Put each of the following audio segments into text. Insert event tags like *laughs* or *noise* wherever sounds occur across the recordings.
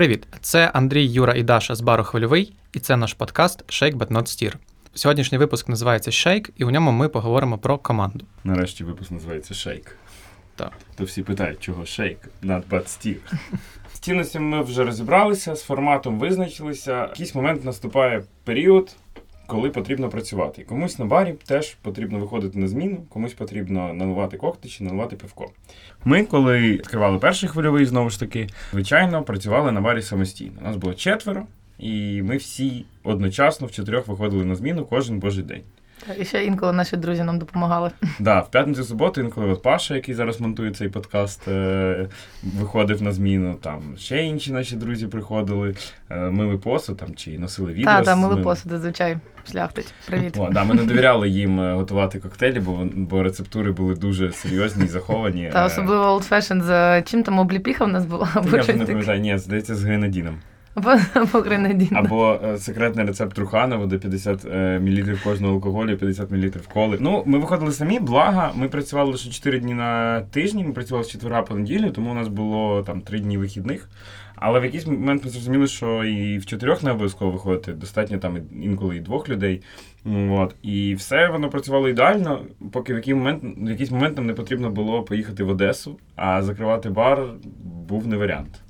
Привіт! Це Андрій, Юра і Даша з бару Хвильовий, і це наш подкаст Shake But Not Steer. Сьогоднішній випуск називається Shake, і у ньому ми поговоримо про команду. Нарешті випуск називається Shake. Так. То всі питають, чого Shake, not but Steer. З цінностями ми вже розібралися, з форматом визначилися. В якийсь момент наступає період, коли потрібно працювати. Комусь на барі теж потрібно виходити на зміну, комусь потрібно наливати когти чи наливати пивко. Ми, коли відкривали перший хвильовий, знову ж таки, звичайно, працювали на барі самостійно. Нас було четверо, і ми всі одночасно в чотирьох виходили на зміну кожен божий день. І ще інколи наші друзі нам допомагали. Да, в п'ятницю суботу інколи от Паша, який зараз монтує цей подкаст, е, виходив на зміну. Там ще інші наші друзі приходили, е, мили посуд там чи носили відео. Та, та, мили милом. посуди, звичай, шляхтить. Привіт. О, да, ми не довіряли їм е, готувати коктейлі, бо, вон- бо рецептури були дуже серйозні і заховані. Та Е, особливо Old Fashion з чим там обліпіха в нас була, Я вже щось не таке. пам'ятаю, ні, здається, з гренадіном. Або, або гренадін. Або е, секретний рецепт Труханова, де 50 е, мл кожного алкоголю, 50 мл коли. Ну, ми виходили самі, благо, ми працювали лише 4 дні на тижні, ми працювали з четверга по неділю, тому у нас було там 3 дні вихідних. Але в якийсь момент ми зрозуміли, що і в чотирьох не обов'язково виходити, достатньо там інколи і двох людей. От. І все воно працювало ідеально, поки в який момент, в якийсь момент нам не потрібно було поїхати в Одесу, а закривати бар був не варіант.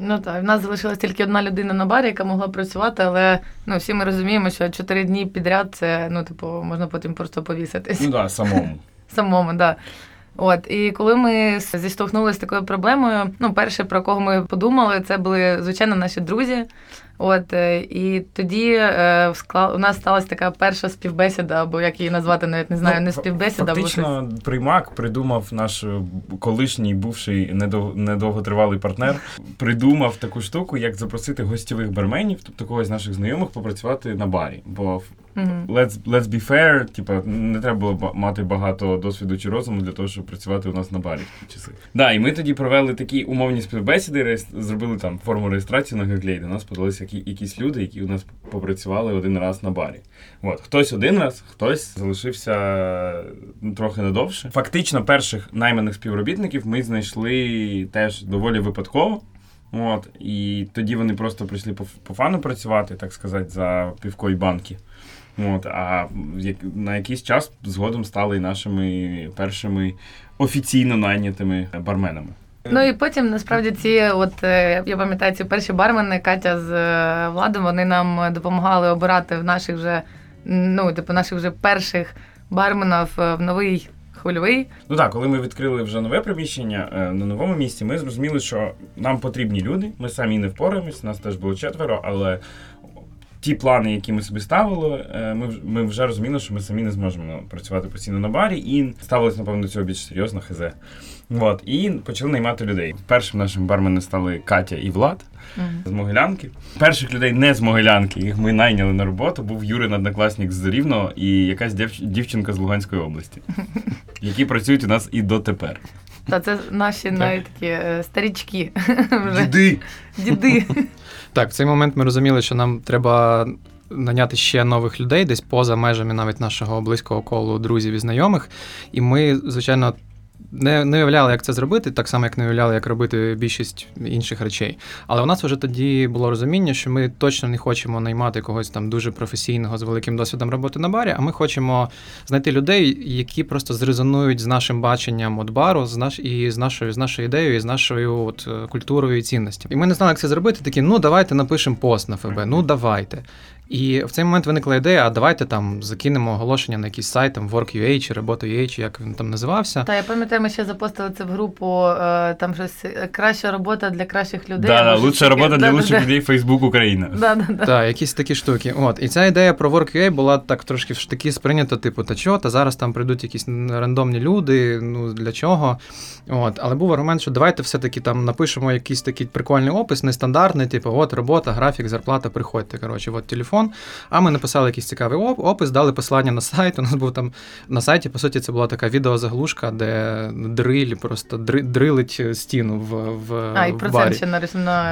Ну так, в нас залишилась тільки одна людина на барі, яка могла працювати, але ну, всі ми розуміємо, що чотири дні підряд це, ну, типу, можна потім просто повіситись. Ну так, да, самому. *laughs* Самому, да. От, і коли ми зіштовхнулися з такою проблемою, ну, перше, про кого ми подумали, це були, звичайно, наші друзі. От, е, і тоді е, у нас сталася така перша співбесіда, або як її назвати, навіть не знаю, Ну, не співбесіда. співбесіда, або щось. Фактично, приймак придумав наш е, колишній бувший недов- недовготривалий партнер. Придумав таку штуку, як запросити гостєвих барменів, тобто когось з наших знайомих, попрацювати на барі. Бо. Let's, let's be fair, типа, не треба було мати багато досвіду чи розуму для того, щоб працювати у нас на барі в ті часи. Да, і ми тоді провели такі умовні співбесіди, зробили там форму реєстрації на Геглей. До нас подалися які, якісь люди, які у нас попрацювали один раз на барі. От, хтось один раз, хтось залишився трохи надовше. Фактично, перших найманих співробітників ми знайшли теж доволі випадково. От, і тоді вони просто прийшли по, по фану працювати, так сказати, за півко і банки. От, а як, на якийсь час згодом стали і нашими першими офіційно найнятими барменами. Ну і потім насправді ці, от е, я пам'ятаю, ці перші бармени Катя з е, Владом, вони нам допомагали обирати в наших вже, ну, типу, наших вже перших барменів е, в новий хвильовий. Ну так, коли ми відкрили вже нове приміщення на новому місці, ми зрозуміли, що нам потрібні люди. Ми самі не впораємось, нас теж було четверо, але ті плани, які ми собі ставили, е, ми, ми вже розуміли, що ми самі не зможемо працювати постійно на барі, і ставилися, напевно, до цього більш серйозно, хз. От, і почали наймати людей. Першим нашим барменами стали Катя і Влад з Могилянки. Перших людей не з Могилянки, їх ми найняли на роботу. Був Юрин однокласник з Рівного і якась дівч- дівчинка з Луганської області, *laughs* які працюють у нас і дотепер. Та це наші навіть такі е, старічки. Діди! Діди. Так, в цей момент ми розуміли, що нам треба наняти ще нових людей десь поза межами навіть нашого близького колу друзів і знайомих. І ми, звичайно, не, не уявляли, як це зробити, так само, як не уявляли, як робити більшість інших речей. Але у нас вже тоді було розуміння, що ми точно не хочемо наймати когось там дуже професійного з великим досвідом роботи на барі, а ми хочемо знайти людей, які просто зрезонують з нашим баченням от бару, з наш і з нашою з нашою ідеєю, і з нашою от е, культурою і цінностями. І ми не знали, як це зробити. Такі, ну давайте напишемо пост на ФБ, ну давайте. І в цей момент виникла ідея, а давайте там закинемо оголошення на якийсь сайт, там Work.ua чи Робота.ua, чи як він там називався. Та я пам'ятаю, ми ще запостили це в групу, е, там щось е, краща робота для кращих людей. Да, да, лучша робота для лучших людей Facebook Україна. *laughs* Да, да, да. Так, якісь такі штуки. От. І ця ідея про Work.ua була так трошки в штаки сприйнята, типу, та чого, та зараз там прийдуть якісь рандомні люди, ну для чого. От. Але був аргумент, що давайте все-таки там напишемо якийсь такий прикольний опис, нестандартний, типу, от робота, графік, зарплата, приходьте. Коротше, от телефон. А ми написали якийсь цікавий опис, дали посилання на сайт. У нас був там на сайті, по суті, це була така відеозаглушка, де дриль просто дри, дрилить стіну в, в, А, і в процент барі. ще.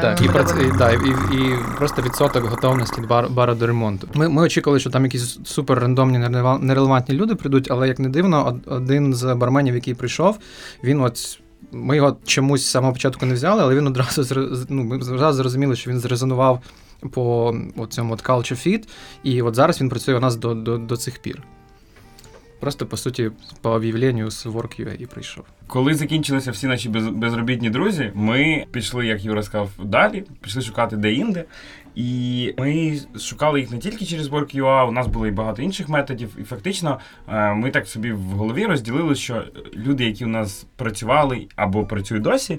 Так, і, проц- і, да, і, і просто відсоток готовності бар, бара до ремонту. Ми, ми очікували, що там якісь супер рандомні, нерелевантні люди прийдуть, але як не дивно, один з барменів, який прийшов, він от ми його чомусь з самого початку не взяли, але він одразу ну, ми зразу зрозуміли, що він зрезонував по цьому от culture fit, і от зараз він працює у нас до, до, до цих пір. Просто, по суті, по об'явленню з WorkUA і прийшов. Коли закінчилися всі наші без, безробітні друзі, ми пішли, як Юра сказав, далі, пішли шукати де-інде. І ми шукали їх не тільки через WorkUA, у нас було і багато інших методів. І фактично е, ми так собі в голові розділили, що люди, які у нас працювали або працюють досі,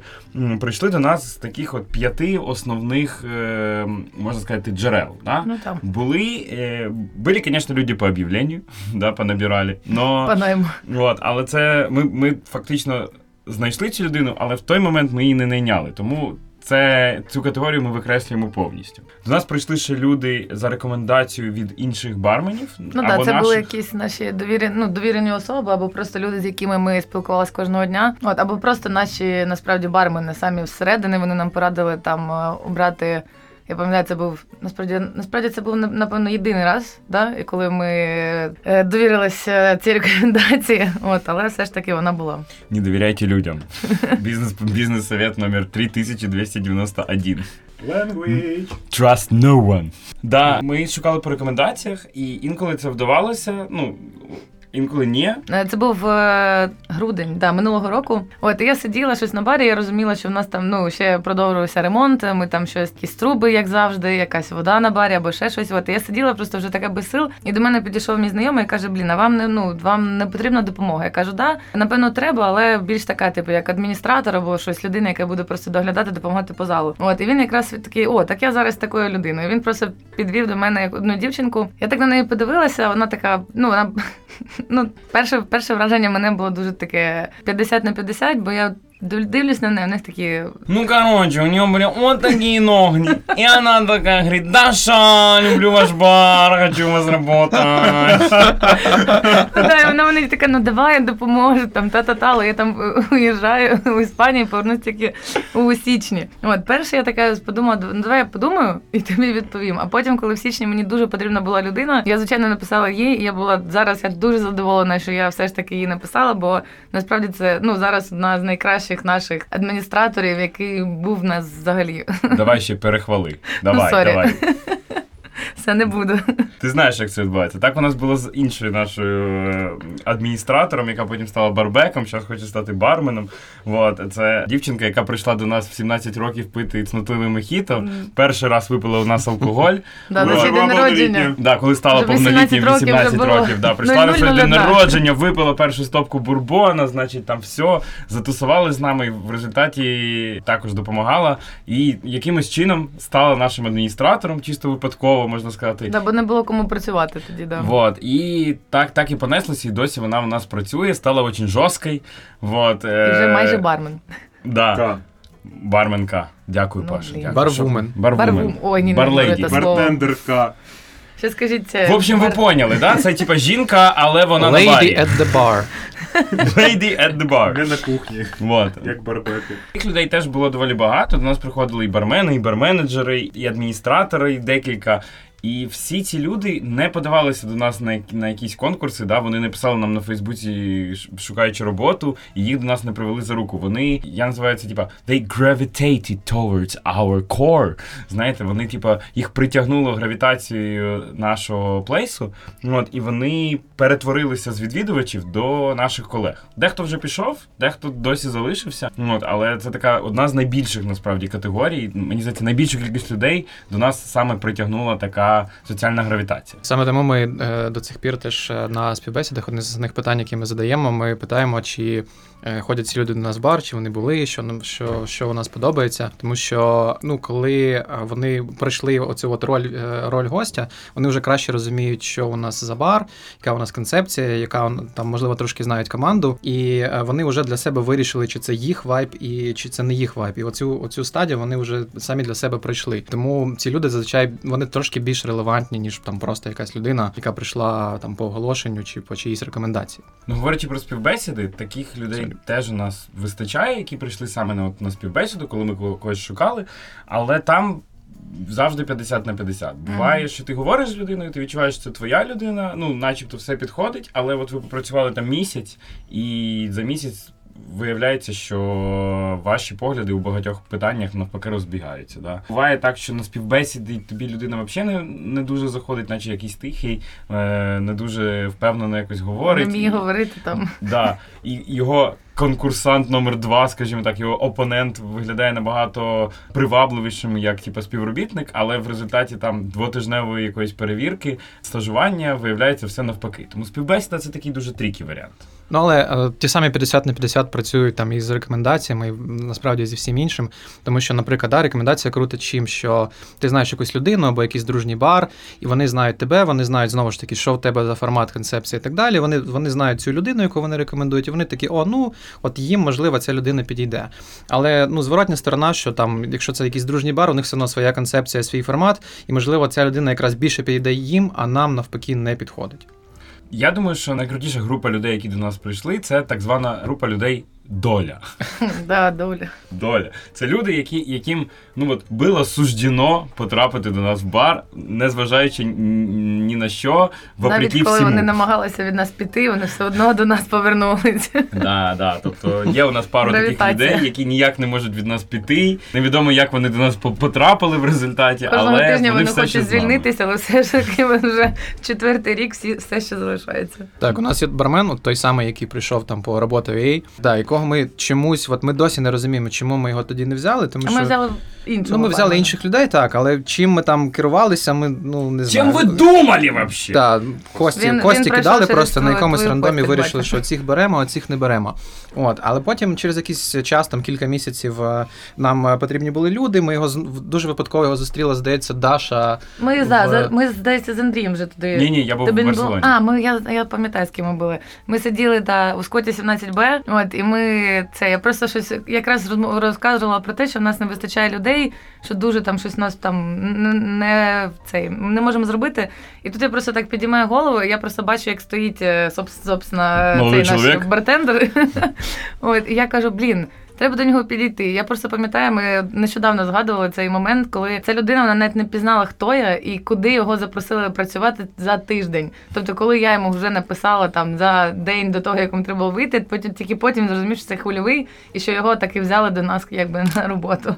прийшли до нас з таких от п'яти основних, е, можна сказати, джерел. Да? Ну там, Були, е, были, конечно, люди по об'явленню, *laughs* да, понабирали, но... панаємо. От, але це ми, ми фактично знайшли цю людину, але в той момент ми її не найняли. Тому це цю категорію ми викреслюємо повністю. До нас прийшли ще люди за рекомендацією від інших барменів. Ну так, це наших. були якісь наші довірені, ну, довірені особи, або просто люди, з якими ми спілкувалися кожного дня. От, або просто наші насправді бармени самі всередини. Вони нам порадили там е, обрати. Я пам'ятаю, це був насправді насправді це був напевно єдиний раз, да, і коли ми е, довірилися цій рекомендації. От, але все ж таки вона була. Не довіряйте людям. Бізнес, бізнес-совет номер 3291. Language. Trust no one. Да, ми шукали по рекомендаціях, і інколи це вдавалося. Ну, інколи ні. Е, Це був е, грудень да, минулого року. От я сиділа щось на барі. Я розуміла, що в нас там ну ще продовжувався ремонт. Ми там щось якісь труби, як завжди, якась вода на барі або ще щось. От я сиділа просто вже така без сил. І до мене підійшов мій знайомий і каже: Блін, а вам не ну вам не потрібна допомога. Я кажу, да, напевно, треба, але більш така, типу, як адміністратор або щось людина, яка буде просто доглядати, допомагати по залу. От і він якраз такий, о, так я зараз такою людиною. Він просто підвів до мене одну дівчинку. Я так на неї подивилася. Вона така, ну вона *laughs* ну, перше, перше враження мене було дуже таке 50 на 50, бо я дивлюсь на неї, у них такі. Ну, короче, у нее были вот такие ногти. И она такая говорит, Даша, люблю ваш бар, хочу вас. Да, і вона мені така, ну давай я допоможу, там та-та-та, але я там уїжджаю у Іспанію, повернусь тільки у січні. От, перше я така подумала, ну давай я подумаю і тобі відповім. А потім, коли в січні мені дуже потрібна була людина, я звичайно написала їй, і я була зараз я дуже задоволена, що я все ж таки її написала, бо насправді це ну зараз одна з найкращих наших адміністраторів, який був в нас взагалі. Давай ще перехвали. Давай, Ну, давай. Це не буду. Ти знаєш, як це відбувається. Так у нас було з іншою нашою е, адміністратором, яка потім стала барбеком, зараз хоче стати барменом. Вот. Це дівчинка, яка прийшла до нас в 17 років пити цнотливий мохіто. Перший раз випила у нас алкоголь. *laughs* Да, на свій день народження. Да, коли стала Вже 18 повнолітнім, років 18 років. Да, прийшла на 00 свій день день. народження, випила першу стопку бурбона, значить, там все, затусували з нами, і в результаті також допомагала. І якимось чином стала нашим адміністратором, чисто випадково, можна сказати. Да, бо не було кому працювати тоді, да. Вот. І так, так і понеслося, і досі вона в нас працює, стала дуже жорсткою. Вот. І вже е, майже бармен. Да. Ка. Барменка. Дякую, Ну, Паша. Дякую. Барвумен. Барвумен. Барвум. Ой, ні, не Барлейді. це слово. Бартендерка. Ще скажіть це. В общем, ви поняли, да? Це типа жінка, але вона на Lady барі. at the bar. Lady at the bar. Не на кухні, Вот. як барбеки. Таких людей теж було доволі багато. До нас приходили і бармени, і барменеджери, і адміністратори, і декілька. І всі ці люди не подавалися до нас на, на якісь конкурси. Да? Вони не писали нам на Фейсбуці, шукаючи роботу, і їх до нас не привели за руку. Вони, я називаю це, типа, they gravitated towards our core. Знаєте, вони, типа, їх притягнуло гравітацією нашого плейсу. От, і вони перетворилися з відвідувачів до наших колег. Дехто вже пішов, дехто досі залишився. От, але це така одна з найбільших насправді категорій. Мені здається, найбільшу кількість людей до нас саме притягнула така соціальна гравітація. Саме тому ми е, до цих пір теж е, на співбесідах одне з них питань, які ми задаємо, ми питаємо, чи е, ходять ці люди до нас в бар, чи вони були, що нам що, що у нас подобається. Тому що ну, коли вони пройшли оцю от роль, роль гостя, вони вже краще розуміють, що у нас за бар, яка у нас концепція, яка там можливо трошки знають команду, і вони вже для себе вирішили, чи це їх вайб і чи це не їх вайб. І оцю оцю стадію вони вже самі для себе пройшли. Тому ці люди зазвичай вони трошки більш релевантні, ніж там просто якась людина, яка прийшла там по оголошенню чи по чиїсь рекомендації. Ну, говорячи про співбесіди, таких людей Абсолютно. теж у нас вистачає, які прийшли саме на, от, на співбесіду, коли ми кого- когось шукали. Але там завжди 50 на 50. Буває, що ти говориш з людиною, ти відчуваєш, що це твоя людина, ну, начебто все підходить, але от ви попрацювали там місяць, і за місяць виявляється, що ваші погляди у багатьох питаннях навпаки розбігаються. Да? Буває так, що на співбесіді тобі людина взагалі не, не дуже заходить, наче якийсь тихий, е, не дуже впевнено якось Не говорить. вміє говорити там. Да. І його конкурсант номер два, скажімо так, його опонент виглядає набагато привабливішим, як типу, співробітник, але в результаті там двотижневої якоїсь перевірки, стажування виявляється все навпаки. Тому співбесіда це такий дуже трікі варіант. Ну, але е, ті самі 50 на 50 працюють там і з рекомендаціями, і насправді зі всім іншим. Тому що, наприклад, да, рекомендація крута чим, що ти знаєш якусь людину або якийсь дружній бар, і вони знають тебе, вони знають знову ж таки, що в тебе за формат, концепція і так далі. Вони, вони знають цю людину, яку вони рекомендують, і вони такі, о, ну от їм можливо ця людина підійде. Але ну, зворотня сторона, що там, якщо це якийсь дружній бар, у них все одно своя концепція, свій формат, і можливо ця людина якраз більше підійде їм, а нам навпаки не підходить. Я думаю, що найкрутіша група людей, які до нас прийшли, це так звана група людей доля. *laughs* Да, доля. Доля. Це люди, які, яким ну от було суждено потрапити до нас в бар, незважаючи ні- ні на що, Навіть коли всьому. вони намагалися від нас піти, вони все одно до нас повернулися. *laughs* Да, да. Тобто є у нас пару таких людей, які ніяк не можуть від нас піти. Невідомо, як вони до нас потрапили в результаті, Кожного але тижня вони вони хочуть звільнитися, але все ж таки *laughs* вже четвертий рік всі все ще залишається. Так, у нас є бармен, той самий, який прийшов там по роботі да, якого ми чомусь, от ми досі не розуміємо, чому ми його тоді не взяли. Тому що ми взяли іншого. ну, ми взяли інших людей, так, але чим ми там керувалися, ми ну не Чим ви думали вообще? Так, Кості, Він- Кості він кидали просто на якомусь рандомі, вирішили, що цих беремо, а цих не беремо. От, але потім через якийсь час, там кілька місяців, е, нам е, потрібні були люди. Ми його дуже випадково його зустріла, здається, Даша. Ми, в- за, ми, здається, з Андрієм вже туди. Ні, ні, я був Тобі в не було? А, ми, я, я пам'ятаю, з ким ми були. Ми сиділи та, у Скоті 17Б, от, і ми це, я просто щось якраз розказувала про те, що в нас не вистачає людей, що дуже там щось нас там не, цей, не можемо зробити. І тут я просто так підіймаю голову, і я просто бачу, як стоїть, е, собственно, цей чоловік. наш бартендер. *laughs* от, і я кажу, блін. Треба до нього підійти. Я просто пам'ятаю, ми нещодавно згадували цей момент, коли ця людина вона навіть не пізнала, хто я і куди його запросили працювати за тиждень. Тобто, коли я йому вже написала там за день до того, як йому треба було вийти, потім тільки потім зрозумів, що це хвильовий, і що його таки взяли до нас якби на роботу.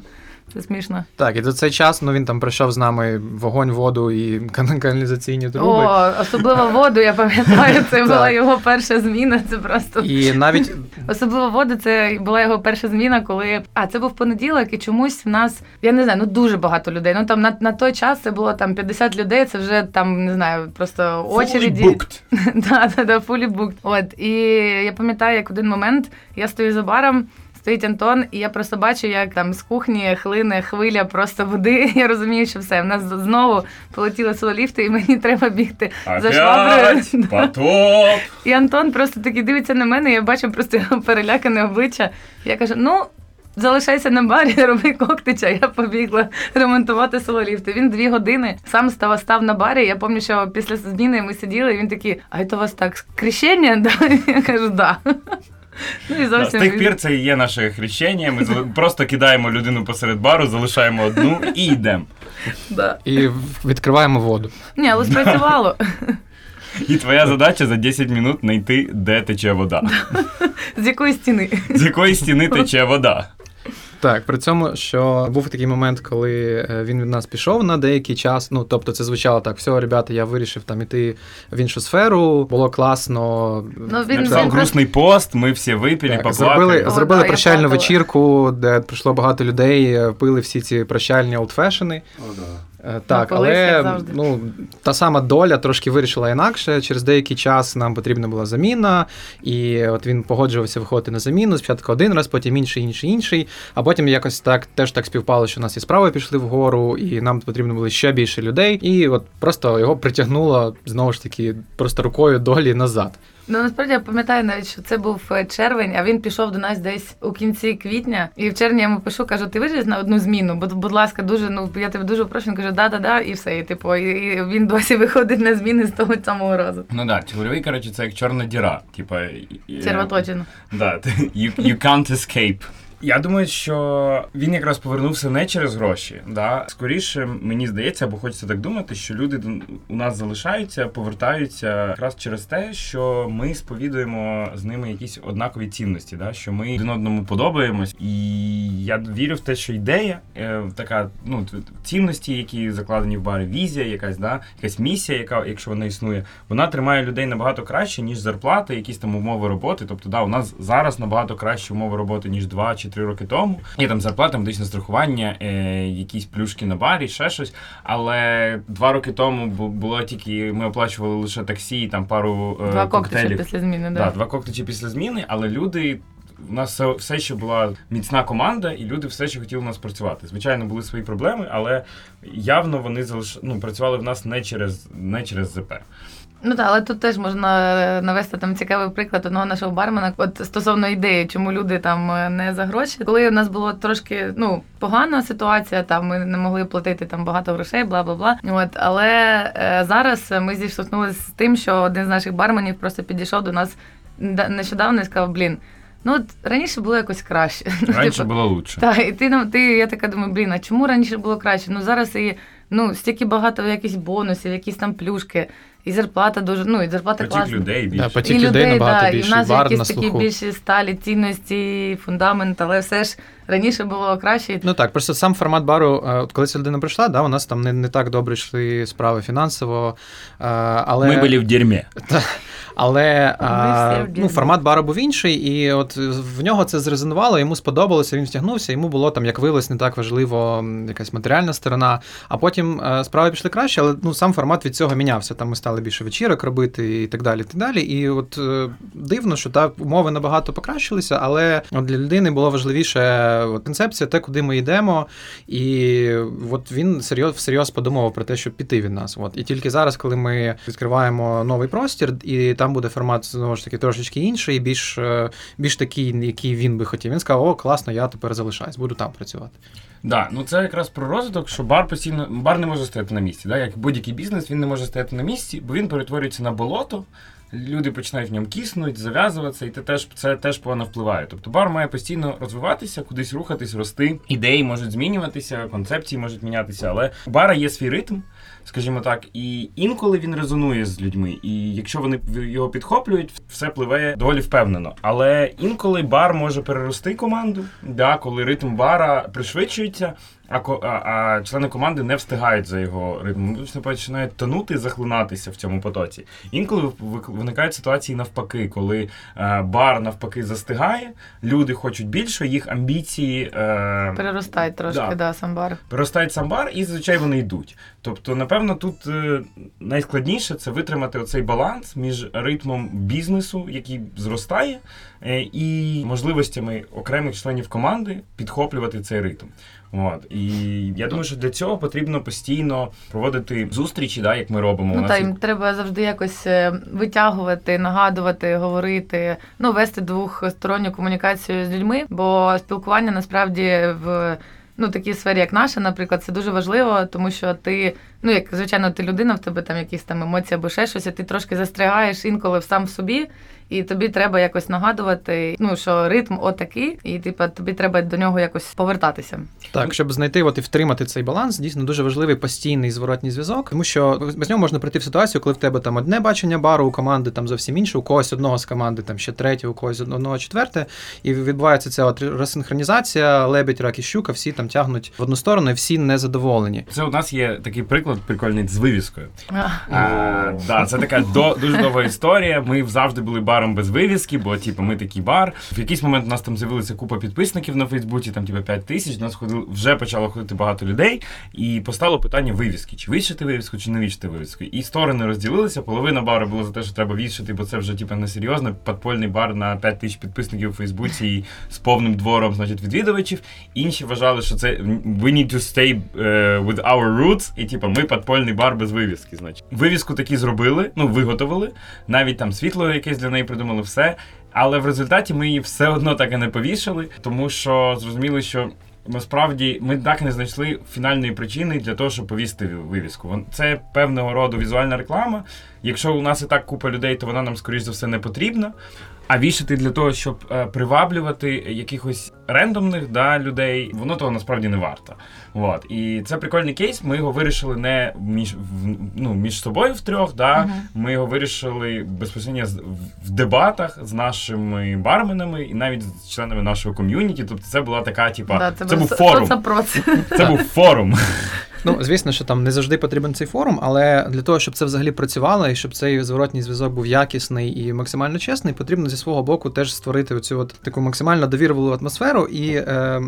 Це смішно. Так, і за цей час ну, він там пройшов з нами вогонь, воду і кан- каналізаційні труби. О, особливо воду, я пам'ятаю, це була його перша зміна. Це просто І навіть *laughs* Особливо воду, це була його перша зміна, коли а це був понеділок, і чомусь в нас я не знаю, ну дуже багато людей. Ну там на, на той час це було там 50 людей. Це вже там не знаю, просто очереді. *laughs* Да, да, да, fully booked. От і я пам'ятаю, як в один момент я стою за баром. Стоїть Антон, і я просто бачу, як там з кухні хлине хвиля просто води. *laughs* Я розумію, що все. В нас знову полетіли сололіфти, і мені треба бігти за шваброю. Потоп. *laughs* І Антон просто такий дивиться на мене, я бачу просто його перелякане обличчя. Я кажу: ну. Залишайся на барі, *laughs* роби коктича. Я побігла ремонтувати сололіфти. Він дві години сам став, став на барі. Я пам'ятаю, що після зміни ми сиділи, і він такий, а це у вас так крещення? Да? Я кажу, да. Ну і Да, З зовсім тих пір це і є наше хрещення. Ми зали- *laughs* просто кидаємо людину посеред бару, залишаємо одну і йдемо. да. і відкриваємо воду. Ні, але спрацювало. І твоя задача за 10 минут знайти, де тече вода. З якої стіни? З якої стіни тече вода. Так, при цьому, що був такий момент, коли е, він від нас пішов на деякий час. Ну, тобто, це звучало так: все, ребята, я вирішив там іти в іншу сферу, було класно. Ну, він- Написав грустний пост, ми всі випили, Так, поплакали. зробили, О, зробили да, прощальну вечірку, де прийшло багато людей, е, пили всі ці прощальні олдфешени. О, да. Е, Так, як але завжди. ну, та сама доля трошки вирішила інакше. Через деякий час нам потрібна була заміна, і от він погоджувався виходити на заміну. Спочатку один раз, потім інший, інший, інший. А потім якось так теж так співпало, що у нас і справи пішли вгору, і нам потрібно було ще більше людей. І от просто його притягнуло знову ж таки просто рукою долі назад. Ну насправді я пам'ятаю навіть, що це був е, червень, а він пішов до нас десь у кінці квітня. І в червні я йому пишу, кажу, ти вийдеш на одну зміну? бо будь ласка, дуже ну я тебе дуже прошу. Він каже, да-да-да, і все. І типу, і, і він досі виходить на зміни з того самого разу. Ну так, да, чоловік, коротше, це як чорна діра. Типа. Червоточина. Да, *laughs* you, you can't escape. Я думаю, що він якраз повернувся не через гроші. Да? Скоріше, мені здається, або хочеться так думати, що люди у нас залишаються, повертаються якраз через те, що ми сповідуємо з ними якісь однакові цінності, да? що ми один одному подобаємось. І я вірю в те, що ідея е, така, ну цінності, які закладені в барі, візія, якась, да? якась місія, яка, якщо вона існує, вона тримає людей набагато краще, ніж зарплати, якісь там умови роботи. Тобто, да, у нас зараз набагато кращі умови роботи, ніж 2 чи 3 роки тому. Є там зарплата, медичне страхування, е, якісь плюшки на барі, ще щось. Але два роки тому було тільки ми оплачували лише таксі і там пару е, Два коктейлі коктейлів. після зміни, Да, да. два коктейлі після зміни, але люди. У нас все, все ще була міцна команда, і люди все ще хотіли у нас працювати. Звичайно, були свої проблеми, але явно вони залиш... ну, працювали в нас не через, не через ЗП. Ну так, але тут теж можна навести там цікавий приклад одного нашого бармена. От стосовно ідеї, чому люди там е, не за гроші. Коли у нас було трошки ну погана ситуація, там ми не могли платити там багато грошей, бла бла бла. От але е, зараз ми зіштовхнулися з тим, що один з наших барменів просто підійшов до нас нещодавно і сказав: блін. Ну от раніше було якось краще. *laughs* Ну, Раніше типу, було лучше. так, і ти нам ти, я така думаю, блін, а чому раніше було краще? Ну зараз і ну стільки багато якихось бонусів, якісь там плюшки, і зарплата дуже, ну і зарплата Потік класна. людей більше. Да, потік і людей набагато да, і в нас бар на якісь такі слуху. більші сталі цінності, фундамент, але все ж раніше було краще. Ну так, просто сам формат бару, е, от коли ця людина прийшла, да, у нас там не, не так добре йшли справи фінансово. е, Але... Ми були в дерьмі. *laughs* Але а, ну, формат бару був інший, і от в нього це зрезонувало, йому сподобалося, він втягнувся, йому було там, як виявилось, не так важливо якась матеріальна сторона. А потім е, справи пішли краще, але ну, сам формат від цього мінявся. Там ми стали більше вечірок робити і так далі. І, так далі. і от е, дивно, що так умови набагато покращилися, але от для людини було важливіше концепція, те, куди ми йдемо. І от він серйоз, всерйоз подумав про те, щоб піти від нас. От. І тільки зараз, коли ми відкриваємо новий простір, і там буде формат знову ж таки трошечки інший, більш, е, більш такий, який він би хотів. Він сказав: О, класно, я тепер залишаюсь, буду там працювати. Да, ну це якраз про розвиток, що бар постійно бар не може стояти на місці. Да? Як будь-який бізнес, він не може стояти на місці, бо він перетворюється на болото. Люди починають в ньому киснуть, зав'язуватися, і це теж це теж погано впливає. Тобто бар має постійно розвиватися, кудись рухатись, рости. Ідеї можуть змінюватися, концепції можуть мінятися, але у бара є свій ритм, скажімо так, і інколи він резонує з людьми. І якщо вони його підхоплюють, все пливе доволі впевнено. Але інколи бар може перерости команду, да, коли ритм бара пришвидшується. А, а, члени команди не встигають за його ритмом. Вони починають тонути, захлинатися в цьому потоці. Інколи виникають ситуації навпаки, коли е, бар навпаки застигає, люди хочуть більше, їх амбіції е, Переростають трошки, Да. да, сам бар. переростають сам бар, і зазвичай вони йдуть. Тобто, напевно, тут е, найскладніше це витримати оцей баланс між ритмом бізнесу, який зростає, е, і можливостями окремих членів команди підхоплювати цей ритм. От. І я думаю, що для цього потрібно постійно проводити зустрічі, да, як ми робимо. У Ну нас та їм треба завжди якось е, витягувати, нагадувати, говорити, ну вести двохсторонню комунікацію з людьми, бо спілкування насправді в ну такій сфері, як наша, наприклад, це дуже важливо, тому що ти, ну як звичайно, ти людина, в тебе там якісь там емоції або ще щось, і ти трошки застрягаєш інколи сам в собі. І тобі треба якось нагадувати, ну що ритм отакий, і типа тобі треба до нього якось повертатися. Так, щоб знайти от і втримати цей баланс, дійсно дуже важливий постійний зворотній зв'язок, тому що без нього можна прийти в ситуацію, коли в тебе там одне бачення бару, у команди там зовсім інше, у когось одного з команди там ще третє, у когось одного четверте, і відбувається ця от розсинхронізація, лебідь, рак і щука, всі там тягнуть в одну сторону, і всі незадоволені. Це у нас є такий приклад прикольний з вивіскою. А, А, да, це така до, дуже довга історія. Ми завжди були баром без вивіски, бо типу, ми такий бар. В якийсь момент у нас там з'явилася купа підписників на Фейсбуці, там типу, 5 тисяч. До нас ходили, вже почало ходити багато людей, і постало питання вивіски: чи вішати вивіску, чи не вішати вивіску. І сторони розділилися. Половина бару було за те, що треба вішати, бо це вже типу, несерйозно. Подпольний бар на 5 тисяч підписників у Фейсбуці і з повним двором, значить, відвідувачів. Інші вважали, що це we need to stay е, with our roots, і типу, ми подпольний бар без вивіски. Значить, вивіску такі зробили, ну виготовили, навіть там світло якесь для неї придумали, все. Але в результаті ми її все одно так і не повішали, тому що зрозуміли, що. Насправді ми так не знайшли фінальної причини для того, щоб повісти вивіску. Це певного роду візуальна реклама. Якщо у нас і так купа людей, то вона нам, скоріш за все, не потрібна. А вішати для того, щоб е, приваблювати якихось рендомних да, людей, воно того насправді не варто. От. І це прикольний кейс. Ми його вирішили не між, в- ну, між собою в трьох. Да? Мгм. Ми його вирішили безпосередньо в дебатах з нашими барменами і навіть з членами нашого ком'юніті. Тобто це була така, типа, Да, це, був со- форум. Це був форум. *laughs* Ну, звісно, що там не завжди потрібен цей форум, але для того, щоб це взагалі працювало і щоб цей зворотній зв'язок був якісний і максимально чесний, потрібно зі свого боку теж створити оцю от таку максимально довірливу атмосферу. І е,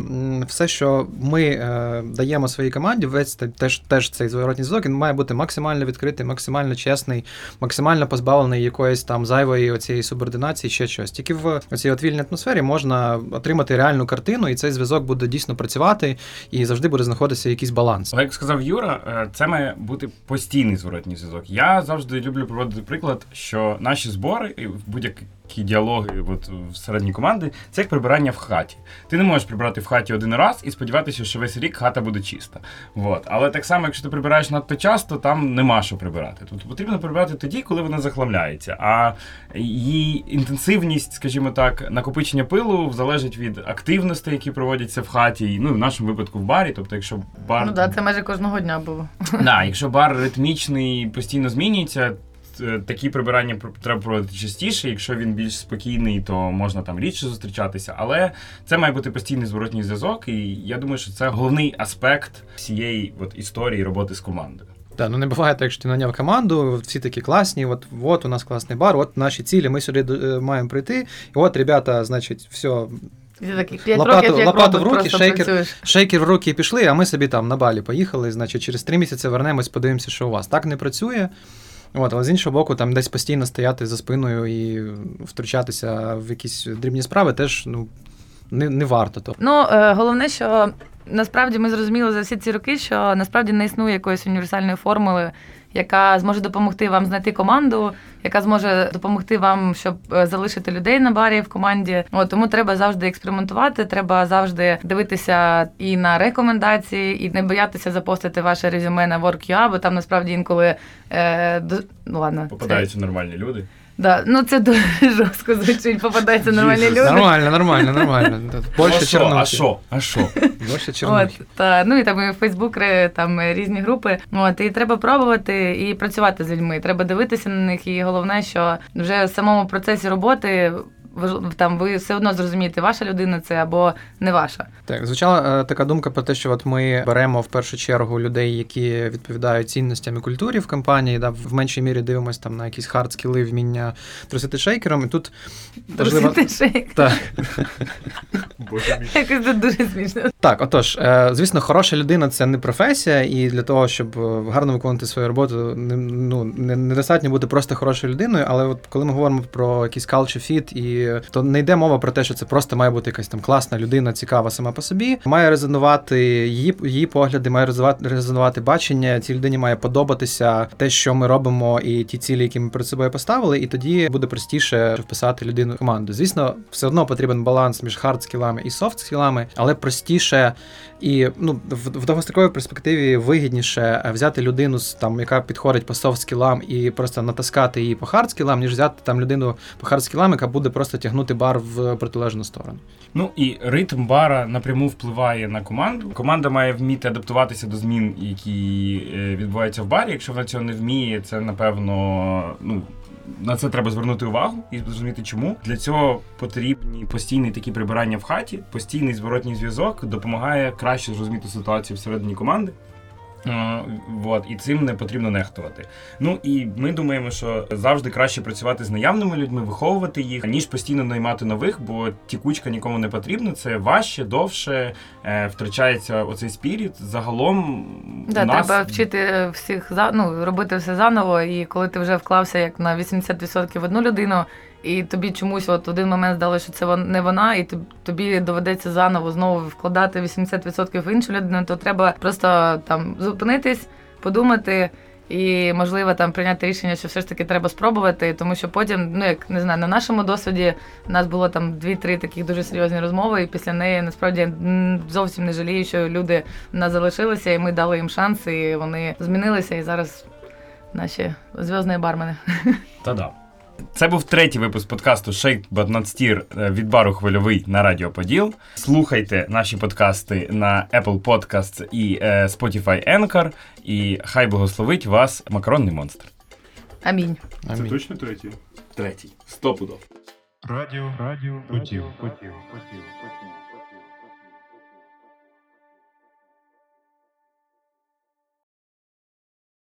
все, що ми е, даємо своїй команді, весь те- теж, теж цей зворотній зв'язок, він має бути максимально відкритий, максимально чесний, максимально позбавлений якоїсь там зайвої оцієї субординації, ще щось. Тільки в цій вільній атмосфері можна отримати реальну картину, і цей зв'язок буде дійсно працювати, і завжди буде знаходитися якийсь баланс. Сказав Юра, е, це має бути постійний зворотній зв'язок. Я завжди люблю проводити приклад, що наші збори і будь-які діалоги от, всередині команди це як прибирання в хаті. Ти не можеш прибрати в хаті один раз і сподіватися, що весь рік хата буде чиста. От. Але так само, якщо ти прибираєш надто часто, там нема що прибирати. Тобто потрібно прибирати тоді, коли вона захламляється. А її інтенсивність, скажімо так, накопичення пилу залежить від активностей, які проводяться в хаті, ну в нашому випадку в барі. Тобто, якщо бар Ну так, це майже кожного дня було. Да, якщо бар ритмічний постійно змінюється, такі прибирання пр- треба проводити частіше. Якщо він більш спокійний, то можна там рідше зустрічатися. Але це має бути постійний зворотній зв'язок, і я думаю, що це головний аспект всієї от, історії роботи з командою. Так, ну не буває так, що ти наняв команду, всі такі класні, от, от у нас класний бар, от наші цілі, ми сюди е, маємо прийти. І от, ребята, значить, все, такі Лопату- років лопату в руки, шейкер. працюєш. шейкер в руки і пішли, а ми собі там на балі поїхали. Значить, через три місяці вернемось, подивимося, що у вас. Так не працює. От, але з іншого боку, там десь постійно стояти за спиною і втручатися в якісь дрібні справи теж ну, не, не варто. То. Ну, е, головне, що насправді ми зрозуміли за всі ці роки, що насправді не існує якоїсь універсальної формули, яка зможе допомогти вам знайти команду, яка зможе допомогти вам, щоб е, залишити людей на барі в команді. От, тому треба завжди експериментувати, треба завжди дивитися і на рекомендації, і не боятися запостити ваше резюме на WorkUA, бо там насправді інколи е, ну ладно. Попадаються нормальні люди. Да, ну це дуже *laughs* жорстко звучить, попадаються нормальні люди. Нормально, нормально, нормально. *laughs* Ну, Більше а що? чернухи. А що? А що? *laughs* Більше чернухи. От, та, ну і там і в Фейсбук там е, різні групи. От, і треба пробувати і працювати з людьми. Треба дивитися на них. І головне, що вже в самому процесі роботи там ви все одно зрозумієте, ваша людина це або не ваша. Так, звучала е, така думка про те, що от ми беремо в першу чергу людей, які відповідають цінностям і культурі в компанії, да, в меншій мірі дивимося там на якісь хард скіли, вміння трусити шейкером. І тут важливо. шейкером. Так. Боже *laughs* мій. Якось це дуже смішно. Так, отож, е, звісно, хороша людина це не професія, і для того, щоб е, гарно виконувати свою роботу, ну, недостатньо бути просто хорошою людиною. Але от коли ми говоримо про якийсь culture fit, і то не йде мова про те, що це просто має бути якась там класна людина, цікава сама по собі. Має резонувати її, її погляди, має резонувати бачення. Цій людині має подобатися те, що ми робимо, і ті цілі, які ми перед собою поставили, і тоді буде простіше вписати людину в команду. Звісно, все одно потрібен баланс між хард скілами і софт скілами, але простіше і ну в, в довгостроковій перспективі вигідніше е, взяти людину там, яка підходить по софт скілам, і просто натаскати її по хард скілам, ніж взяти там людину по хард скілам, яка буде просто тягнути бар в протилежну сторону. Ну і ритм бара напряму впливає на команду. Команда має вміти адаптуватися до змін, які е, відбуваються в барі. Якщо вона цього не вміє, це напевно ну. На це треба звернути увагу і зрозуміти, чому для цього потрібні постійні такі прибирання в хаті, постійний зворотній зв'язок допомагає краще зрозуміти ситуацію всередині команди. Е, Вот, і цим не потрібно нехтувати. Ну і ми думаємо, що завжди краще працювати з наявними людьми, виховувати їх, ніж постійно наймати нових, бо текучка нікому не потрібна. Це важче, довше, е, втрачається оцей spirit. Загалом Да, нас треба вчити всіх за ну, робити все заново. І коли ти вже вклався як на 80% в одну людину, і тобі чомусь от один момент здалося, що це не вона, і тоб- тобі доведеться заново знову вкладати 80% в іншу людину, то треба просто там зупинитись, подумати. І можливо там прийняти рішення, що все ж таки треба спробувати, тому що потім, ну як не знаю, на нашому досвіді у нас було там дві-три таких дуже серйозні розмови, і після неї насправді зовсім не жалію, що люди в нас залишилися, і ми дали їм шанс, і вони змінилися, і зараз наші зв'язні бармени. Та-да. Це був третій випуск подкасту Shake But Not Steer від бару хвильовий на Радіо Поділ. Слухайте наші подкасти на Apple Podcasts і е, Spotify Anchor. І хай благословить вас макаронний монстр. Амінь. Це точно третій? Третій. Стопудов. Радіо, радіо, поділ, поділ, поділ, поділ.